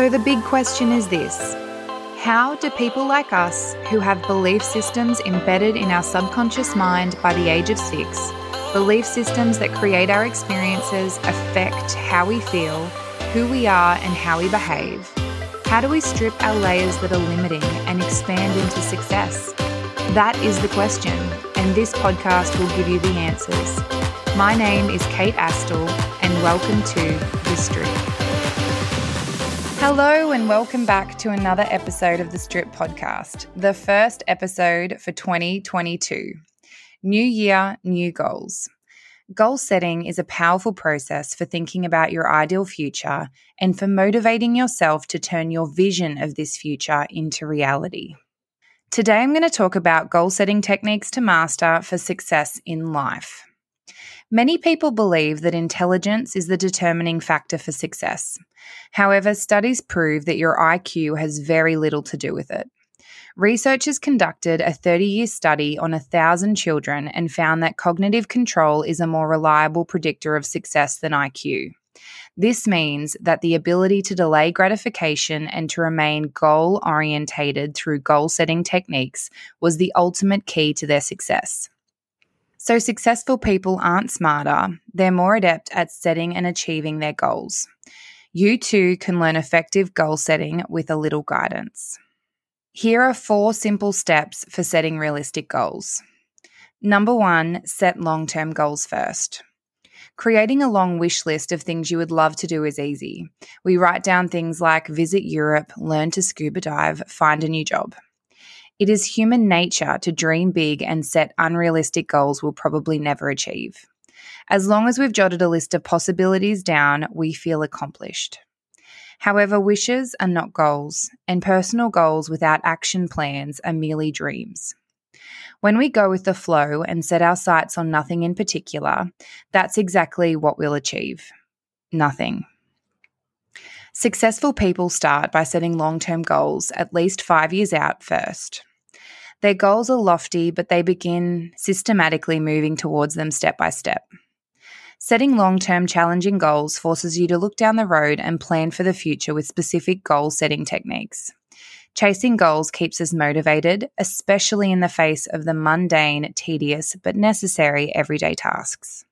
So the big question is this How do people like us, who have belief systems embedded in our subconscious mind by the age of six, belief systems that create our experiences, affect how we feel, who we are, and how we behave, how do we strip our layers that are limiting and expand into success? That is the question, and this podcast will give you the answers. My name is Kate Astill, and welcome to The Strip. Hello, and welcome back to another episode of the Strip Podcast, the first episode for 2022. New year, new goals. Goal setting is a powerful process for thinking about your ideal future and for motivating yourself to turn your vision of this future into reality. Today, I'm going to talk about goal setting techniques to master for success in life. Many people believe that intelligence is the determining factor for success. However, studies prove that your IQ has very little to do with it. Researchers conducted a 30 year study on 1,000 children and found that cognitive control is a more reliable predictor of success than IQ. This means that the ability to delay gratification and to remain goal orientated through goal setting techniques was the ultimate key to their success. So, successful people aren't smarter, they're more adept at setting and achieving their goals. You too can learn effective goal setting with a little guidance. Here are four simple steps for setting realistic goals. Number one, set long term goals first. Creating a long wish list of things you would love to do is easy. We write down things like visit Europe, learn to scuba dive, find a new job. It is human nature to dream big and set unrealistic goals we'll probably never achieve. As long as we've jotted a list of possibilities down, we feel accomplished. However, wishes are not goals, and personal goals without action plans are merely dreams. When we go with the flow and set our sights on nothing in particular, that's exactly what we'll achieve nothing. Successful people start by setting long term goals at least five years out first. Their goals are lofty, but they begin systematically moving towards them step by step. Setting long term challenging goals forces you to look down the road and plan for the future with specific goal setting techniques. Chasing goals keeps us motivated, especially in the face of the mundane, tedious, but necessary everyday tasks.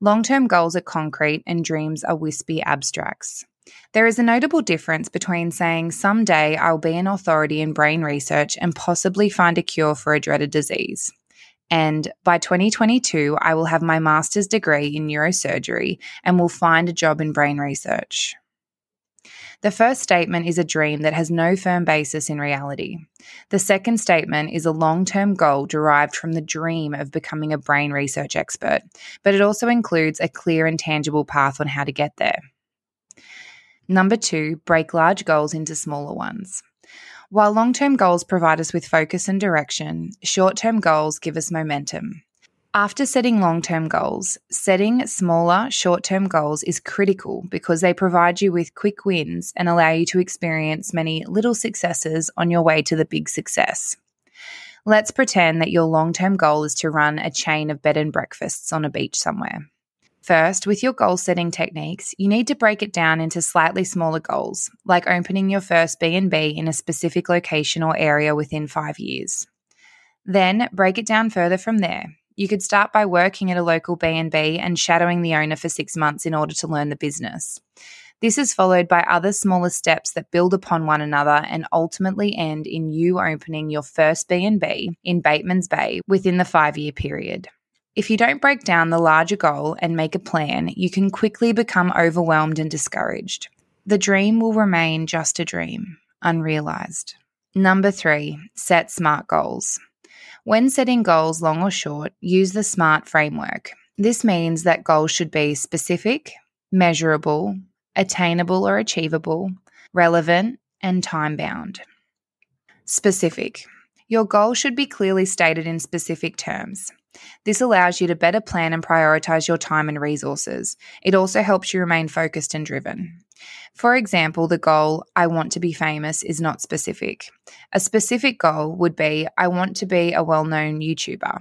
Long term goals are concrete and dreams are wispy abstracts. There is a notable difference between saying, Someday I'll be an authority in brain research and possibly find a cure for a dreaded disease, and by 2022, I will have my master's degree in neurosurgery and will find a job in brain research. The first statement is a dream that has no firm basis in reality. The second statement is a long term goal derived from the dream of becoming a brain research expert, but it also includes a clear and tangible path on how to get there. Number two, break large goals into smaller ones. While long term goals provide us with focus and direction, short term goals give us momentum. After setting long term goals, setting smaller short term goals is critical because they provide you with quick wins and allow you to experience many little successes on your way to the big success. Let's pretend that your long term goal is to run a chain of bed and breakfasts on a beach somewhere. First, with your goal setting techniques, you need to break it down into slightly smaller goals, like opening your first B&B in a specific location or area within 5 years. Then, break it down further from there. You could start by working at a local B&B and shadowing the owner for 6 months in order to learn the business. This is followed by other smaller steps that build upon one another and ultimately end in you opening your first B&B in Bateman's Bay within the 5-year period. If you don't break down the larger goal and make a plan, you can quickly become overwhelmed and discouraged. The dream will remain just a dream, unrealized. Number three, set SMART goals. When setting goals, long or short, use the SMART framework. This means that goals should be specific, measurable, attainable or achievable, relevant, and time bound. Specific. Your goal should be clearly stated in specific terms. This allows you to better plan and prioritize your time and resources. It also helps you remain focused and driven. For example, the goal, I want to be famous, is not specific. A specific goal would be, I want to be a well known YouTuber.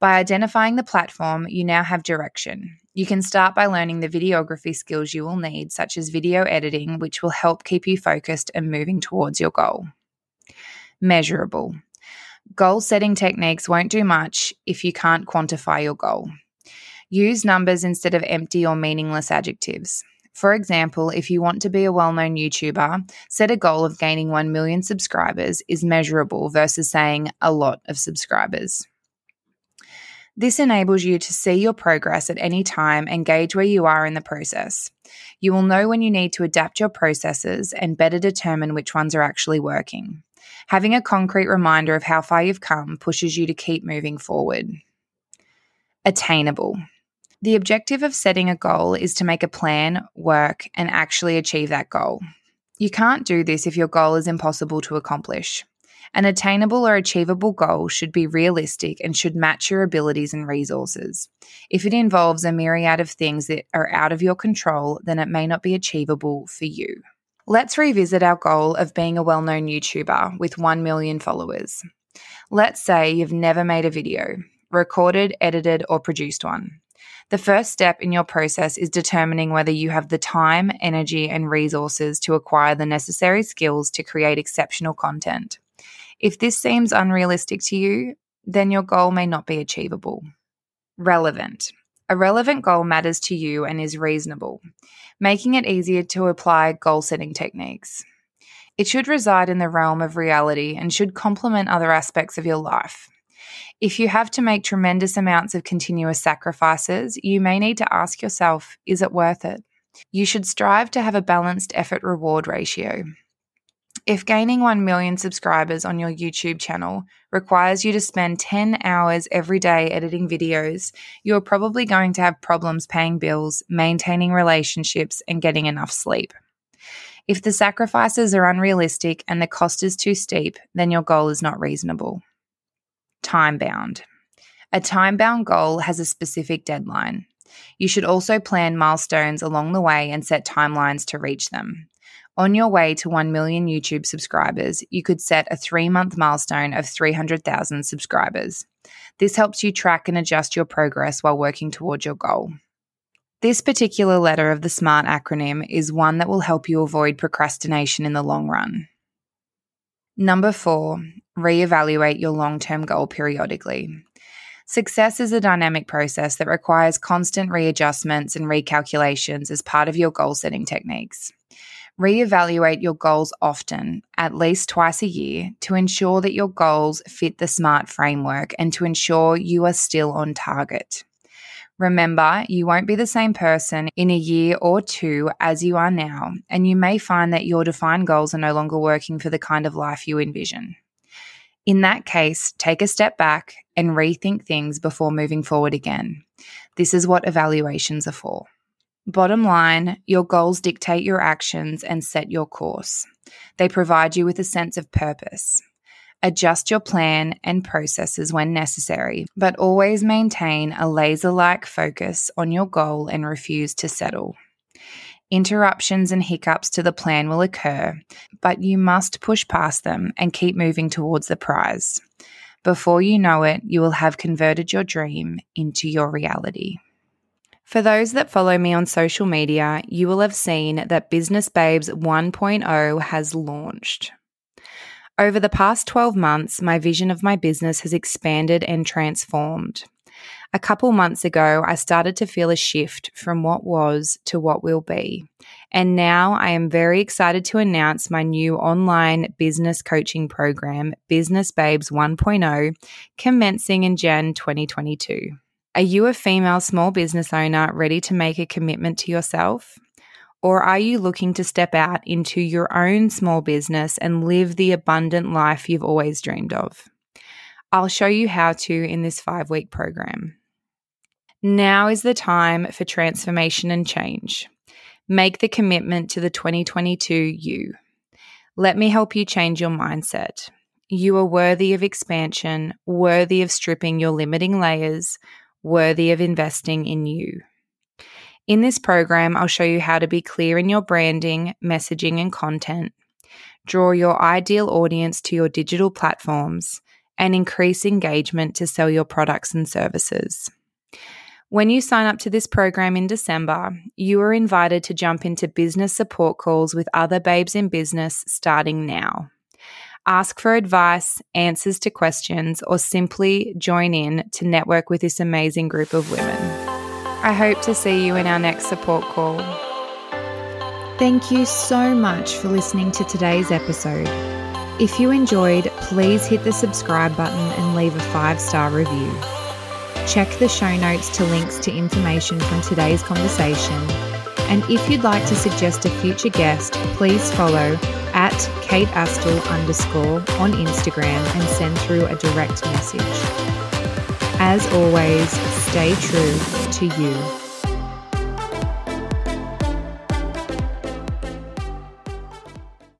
By identifying the platform, you now have direction. You can start by learning the videography skills you will need, such as video editing, which will help keep you focused and moving towards your goal. Measurable. Goal setting techniques won't do much if you can't quantify your goal. Use numbers instead of empty or meaningless adjectives. For example, if you want to be a well known YouTuber, set a goal of gaining 1 million subscribers is measurable versus saying a lot of subscribers. This enables you to see your progress at any time and gauge where you are in the process. You will know when you need to adapt your processes and better determine which ones are actually working. Having a concrete reminder of how far you've come pushes you to keep moving forward. Attainable. The objective of setting a goal is to make a plan, work, and actually achieve that goal. You can't do this if your goal is impossible to accomplish. An attainable or achievable goal should be realistic and should match your abilities and resources. If it involves a myriad of things that are out of your control, then it may not be achievable for you. Let's revisit our goal of being a well known YouTuber with 1 million followers. Let's say you've never made a video, recorded, edited, or produced one. The first step in your process is determining whether you have the time, energy, and resources to acquire the necessary skills to create exceptional content. If this seems unrealistic to you, then your goal may not be achievable. Relevant. A relevant goal matters to you and is reasonable, making it easier to apply goal setting techniques. It should reside in the realm of reality and should complement other aspects of your life. If you have to make tremendous amounts of continuous sacrifices, you may need to ask yourself is it worth it? You should strive to have a balanced effort reward ratio. If gaining 1 million subscribers on your YouTube channel requires you to spend 10 hours every day editing videos, you're probably going to have problems paying bills, maintaining relationships, and getting enough sleep. If the sacrifices are unrealistic and the cost is too steep, then your goal is not reasonable time bound. A time bound goal has a specific deadline. You should also plan milestones along the way and set timelines to reach them. On your way to 1 million YouTube subscribers, you could set a three month milestone of 300,000 subscribers. This helps you track and adjust your progress while working towards your goal. This particular letter of the SMART acronym is one that will help you avoid procrastination in the long run. Number four, reevaluate your long term goal periodically. Success is a dynamic process that requires constant readjustments and recalculations as part of your goal setting techniques. Reevaluate your goals often, at least twice a year, to ensure that your goals fit the SMART framework and to ensure you are still on target. Remember, you won't be the same person in a year or two as you are now, and you may find that your defined goals are no longer working for the kind of life you envision. In that case, take a step back and rethink things before moving forward again. This is what evaluations are for. Bottom line, your goals dictate your actions and set your course. They provide you with a sense of purpose. Adjust your plan and processes when necessary, but always maintain a laser like focus on your goal and refuse to settle. Interruptions and hiccups to the plan will occur, but you must push past them and keep moving towards the prize. Before you know it, you will have converted your dream into your reality. For those that follow me on social media, you will have seen that Business Babes 1.0 has launched. Over the past 12 months, my vision of my business has expanded and transformed. A couple months ago, I started to feel a shift from what was to what will be. And now I am very excited to announce my new online business coaching program, Business Babes 1.0, commencing in Jan 2022. Are you a female small business owner ready to make a commitment to yourself? Or are you looking to step out into your own small business and live the abundant life you've always dreamed of? I'll show you how to in this five week program. Now is the time for transformation and change. Make the commitment to the 2022 you. Let me help you change your mindset. You are worthy of expansion, worthy of stripping your limiting layers, worthy of investing in you. In this program, I'll show you how to be clear in your branding, messaging, and content, draw your ideal audience to your digital platforms, and increase engagement to sell your products and services. When you sign up to this program in December, you are invited to jump into business support calls with other babes in business starting now. Ask for advice, answers to questions, or simply join in to network with this amazing group of women. I hope to see you in our next support call. Thank you so much for listening to today's episode. If you enjoyed, please hit the subscribe button and leave a five star review. Check the show notes to links to information from today's conversation. And if you'd like to suggest a future guest, please follow at Kate Astill underscore on Instagram and send through a direct message. As always, stay true to you.